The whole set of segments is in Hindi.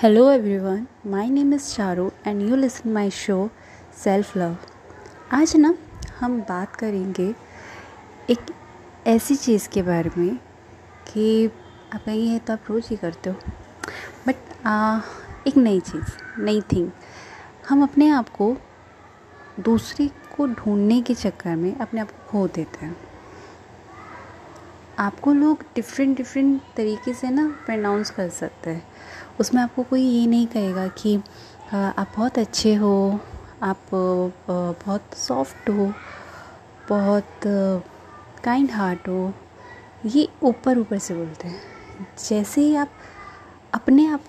Hello everyone, my name is Charu and you listen my show Self Love. आज ना हम बात करेंगे एक ऐसी चीज़ के बारे में कि आप कहेंगे तो आप रोज़ ही करते हो। बट एक नई चीज़ नई थिंग हम अपने आप को दूसरे को ढूँढने के चक्कर में अपने आप को खो देते हैं। आपको लोग डिफरेंट डिफरेंट तरीके से ना प्रनाउंस कर सकते हैं। उसमें आपको कोई ये नहीं कहेगा कि आप बहुत अच्छे हो, आप बहुत सॉफ्ट हो, बहुत काइंड हार्ट हो। ये ऊपर ऊपर से बोलते हैं। जैसे ही आप अपने आप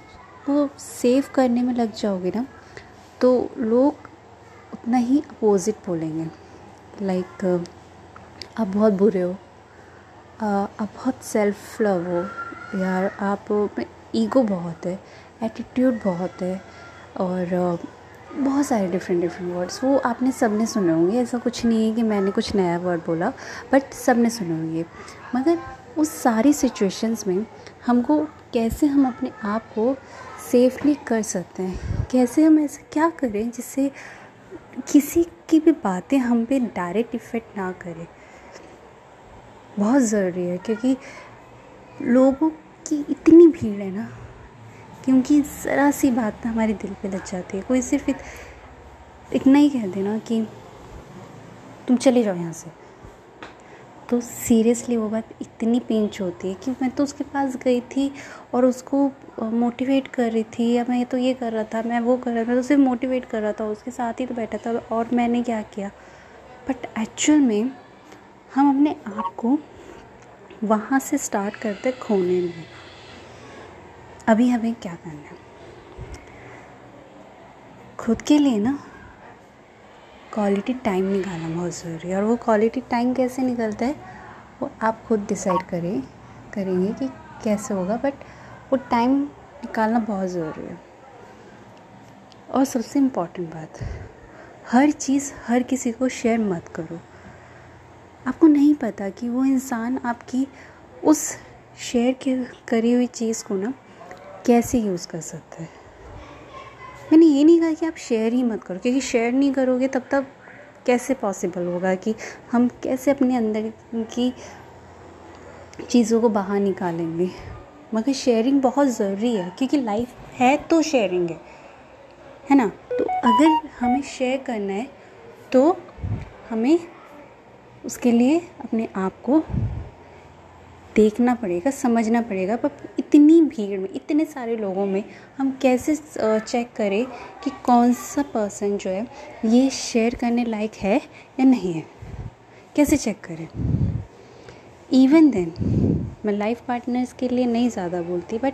को सेव करने में लग जाओगे ना तो लोग उतना ही अपोज़िट बोलेंगे। लाइक आप बहुत बुरे हो आप बहुत सेल्फ लव हो, यार, आप ईगो बहुत है, एटीट्यूड बहुत है और बहुत सारे डिफरेंट डिफरेंट वर्ड्स वो आपने सबने सुने होंगे, ऐसा कुछ नहीं है कि मैंने कुछ नया वर्ड बोला बट सबने सुने होंगे। मगर उस सारी सिचुएशंस में हमको कैसे हम अपने आप को सेफली कर सकते हैं? कैसे हम ऐसा क्या करें जिससे किसी की भी बातें हम पे डायरेक्ट इफ़ेक्ट ना करें? बहुत ज़रूरी है, क्योंकि लोगों की इतनी भीड़ है ना क्योंकि ज़रा सी बात हमारे दिल पे लग जाती है। कोई सिर्फ़ इत, इतना ही कह देना कि तुम चले जाओ यहाँ से। तो सीरियसली वो बात इतनी पिंच होती है कि मैं तो उसके पास गई थी और उसको मोटिवेट कर रही थी या मैं तो ये कर रहा था मैं वो कर रहा था तो सिर्फ़ मोटिवेट कर रहा था उसके साथ ही तो बैठा था और मैंने क्या किया? बट एक्चुअल में हम अपने आप को वहाँ से स्टार्ट करते खोने में। अभी हमें क्या करना है? खुद के लिए ना क्वालिटी टाइम निकालना बहुत ज़रूरी है। और वो क्वालिटी टाइम कैसे निकलता है, वो आप खुद डिसाइड करें, करेंगे कि कैसे होगा बट वो टाइम निकालना बहुत ज़रूरी है। और सबसे इंपॉर्टेंट बात, हर चीज़ हर किसी को शेयर मत करो। आपको नहीं पता कि वो इंसान आपकी उस शेयर के करी हुई चीज़ को ना कैसे यूज़ कर सकता है? मैंने ये नहीं कहा कि आप शेयर ही मत करो, क्योंकि शेयर नहीं करोगे तब तक कैसे पॉसिबल होगा कि हम कैसे अपने अंदर की चीज़ों को बाहर निकालेंगे? मगर शेयरिंग बहुत ज़रूरी है, क्योंकि लाइफ है तो शेयरिंग है है ना? तो अगर हमें शेयर करना है तो हमें उसके लिए अपने आप को देखना पड़ेगा, समझना पड़ेगा। पर इतनी भीड़ में, इतने सारे लोगों में हम कैसे चेक करें कि कौन सा पर्सन जो है, ये शेयर करने लायक है या नहीं है? कैसे चेक करें? इवन देन मैं लाइफ पार्टनर्स के लिए नहीं ज़्यादा बोलती बट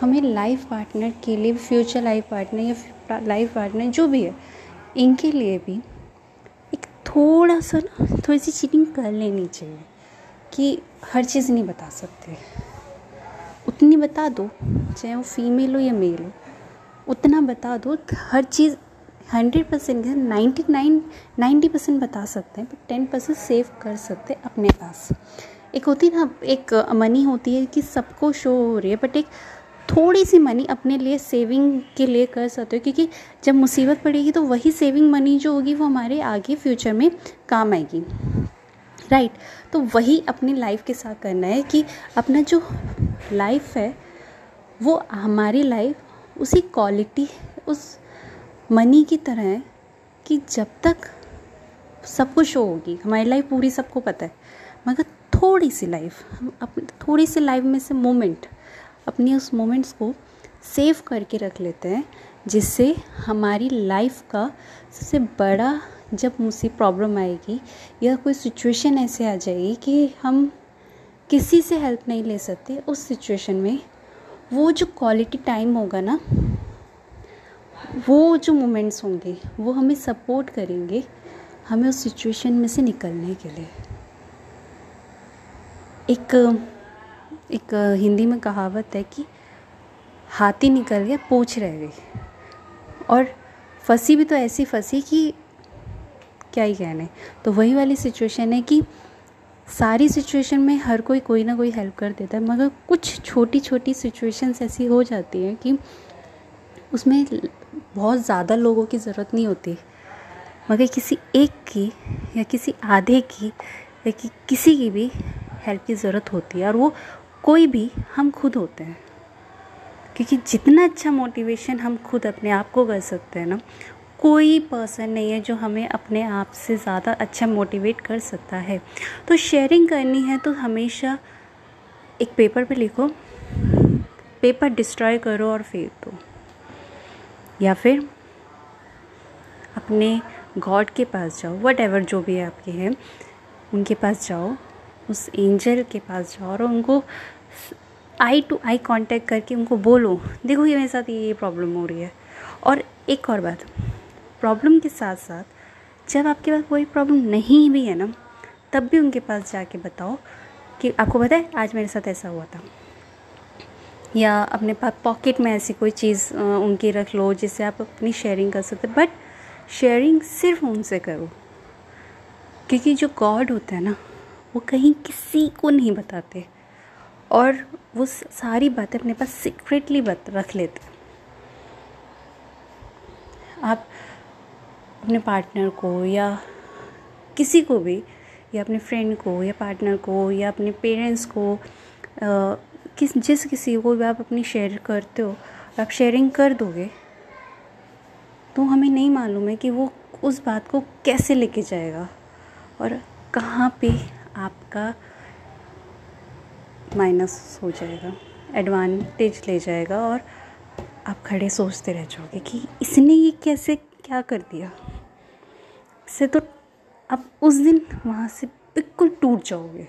हमें लाइफ पार्टनर के लिए फ्यूचर लाइफ पार्टनर या लाइफ पार्टनर जो भी है, इनके लिए भी थोड़ा सा ना थोड़ी सी चीटिंग कर लेनी चाहिए, कि हर चीज़ नहीं बता सकते। उतनी बता दो, चाहे वो फीमेल हो या मेल हो, उतना बता दो, हर चीज़ hundred percent ninety nine ninety percent बता सकते हैं बट टेन परसेंट सेव कर सकते हैं अपने पास। एक होती ना, एक मनी होती है कि सबको शो हो रही है बट एक थोड़ी सी मनी अपने लिए सेविंग के लिए कर सकते हो, क्योंकि जब मुसीबत पड़ेगी तो वही सेविंग मनी जो होगी वो हमारे आगे फ्यूचर में काम आएगी राइट right. तो वही अपनी लाइफ के साथ करना है कि अपना जो लाइफ है, वो हमारी लाइफ उसी क्वालिटी उस मनी की तरह है कि जब तक सब कुछ होगी हमारी लाइफ पूरी सबको पता है, मगर थोड़ी सी लाइफ हम अपनी, थोड़ी सी लाइफ में से मोमेंट अपनी उस मोमेंट्स को सेव करके रख लेते हैं, जिससे हमारी लाइफ का सबसे बड़ा जब मुझसे प्रॉब्लम आएगी या कोई सिचुएशन ऐसे आ जाएगी कि हम किसी से हेल्प नहीं ले सकते, उस सिचुएशन में वो जो क्वालिटी टाइम होगा ना, वो जो मोमेंट्स होंगे, वो हमें सपोर्ट करेंगे हमें उस सिचुएशन में से निकलने के लिए। एक एक हिंदी में कहावत है कि हाथी निकल गया, पूछ रह गई। और फंसी भी तो ऐसी फंसी कि क्या ही कहने। तो वही वाली सिचुएशन है कि सारी सिचुएशन में हर कोई कोई ना कोई हेल्प कर देता है, मगर कुछ छोटी छोटी सिचुएशंस ऐसी हो जाती हैं कि उसमें बहुत ज़्यादा लोगों की ज़रूरत नहीं होती। मगर किसी एक की या किसी आधे की या कि किसी की भी हेल्प की ज़रूरत होती है, और वो कोई भी हम खुद होते हैं। क्योंकि जितना अच्छा मोटिवेशन हम खुद अपने आप को कर सकते हैं ना, कोई पर्सन नहीं है जो हमें अपने आप से ज़्यादा अच्छा मोटिवेट कर सकता है। तो शेयरिंग करनी है तो हमेशा एक पेपर पे लिखो पेपर डिस्ट्रॉय करो और फेंक दो। या फिर अपने गॉड के पास जाओ वट एवर जो भी आपके हैं, उनके पास जाओ। उस एंजल के पास जाओ और उनको आई टू आई कांटेक्ट करके उनको बोलो, देखो ये मेरे साथ ये प्रॉब्लम हो रही है। और एक और बात, प्रॉब्लम के साथ साथ जब आपके पास कोई प्रॉब्लम नहीं भी है ना, तब भी उनके पास जाके बताओ कि, आपको पता है, आज मेरे साथ ऐसा हुआ था। या अपने पास पॉकेट में ऐसी कोई चीज़ उनकी रख लो जिससे आप अपनी शेयरिंग कर सकते बट शेयरिंग सिर्फ़ उनसे करो, क्योंकि जो गॉड होता है ना वो कहीं किसी को नहीं बताते। और वो सारी बातें अपने पास सीक्रेटली बत रख लेते। आप अपने पार्टनर को या किसी को भी या अपने फ्रेंड को या पार्टनर को या अपने पेरेंट्स को आ, किस जिस किसी को भी आप अपनी शेयर करते हो आप शेयरिंग कर दोगे तो हमें नहीं मालूम है कि वो उस बात को कैसे लेके जाएगा। और कहाँ पे आपका माइनस हो जाएगा एडवांटेज ले जाएगा और आप खड़े सोचते रह जाओगे कि इसने ये कैसे, क्या कर दिया? इससे तो आप उस दिन वहाँ से बिल्कुल टूट जाओगे।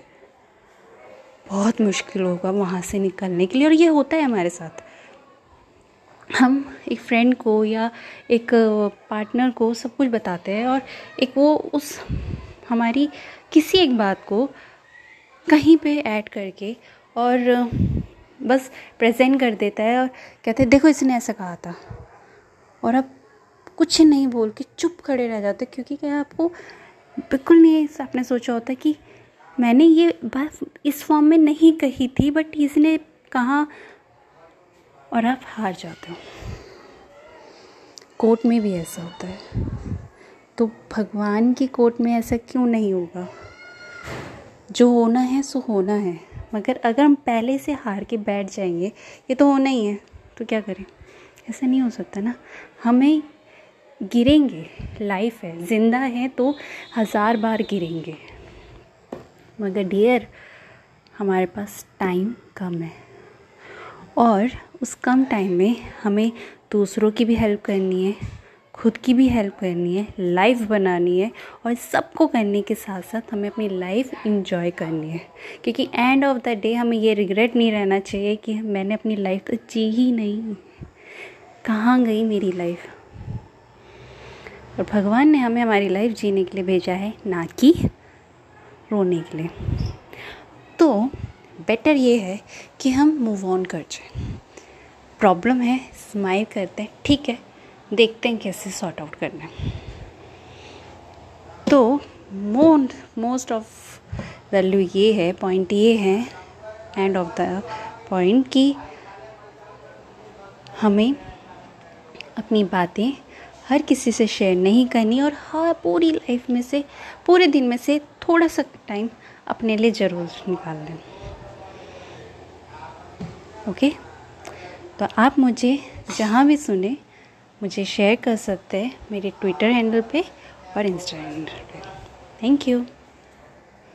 बहुत मुश्किल होगा वहाँ से निकलने के लिए और ये होता है हमारे साथ। हम एक फ्रेंड को या एक पार्टनर को सब कुछ बताते हैं और एक वो उस हमारी किसी एक बात को कहीं पे ऐड करके और बस प्रेजेंट कर देता है और कहते हैं, देखो, इसने ऐसा कहा था। और अब कुछ नहीं बोल के चुप खड़े रह जाते, क्योंकि क्या आपको बिल्कुल नहीं आपने सोचा होता कि मैंने ये बात इस फॉर्म में नहीं कही थी बट इसने कहा और आप हार जाते हो। कोर्ट में भी ऐसा होता है। तो भगवान की कोर्ट में ऐसा क्यों नहीं होगा? जो होना है, सो होना है। मगर अगर हम पहले से हार के बैठ जाएँगे, ये तो होना ही है तो क्या करें? ऐसा नहीं हो सकता ना। हमें गिरेंगे लाइफ है। ज़िंदा है तो हज़ार बार गिरेंगे। मगर डियर हमारे पास टाइम कम है। और उस कम टाइम में हमें दूसरों की भी हेल्प करनी है। खुद की भी हेल्प करनी है लाइफ बनानी है और सबको करने के साथ साथ हमें अपनी लाइफ इंजॉय करनी है। क्योंकि एंड ऑफ़ द डे हमें ये रिग्रेट नहीं रहना चाहिए कि मैंने अपनी लाइफ तो जी ही नहीं। कहाँ गई मेरी लाइफ और भगवान ने हमें हमारी लाइफ जीने के लिए भेजा है, ना कि रोने के लिए। तो बेटर ये है कि हम मूव ऑन कर जाए। प्रॉब्लम है स्माइल करते हैं, ठीक है। देखते हैं कैसे सॉर्ट आउट करना है। तो मोस्ट ऑफ़ वैल्यू ये है पॉइंट ये है एंड ऑफ़ द पॉइंट कि हमें अपनी बातें हर किसी से शेयर नहीं करनी और हर पूरी लाइफ में से, पूरे दिन में से थोड़ा सा टाइम अपने लिए ज़रूर निकाल लें ओके तो आप मुझे जहाँ भी सुने मुझे शेयर कर सकते हैं मेरे ट्विटर हैंडल पे और इंस्टा हैंडल पे। Thank you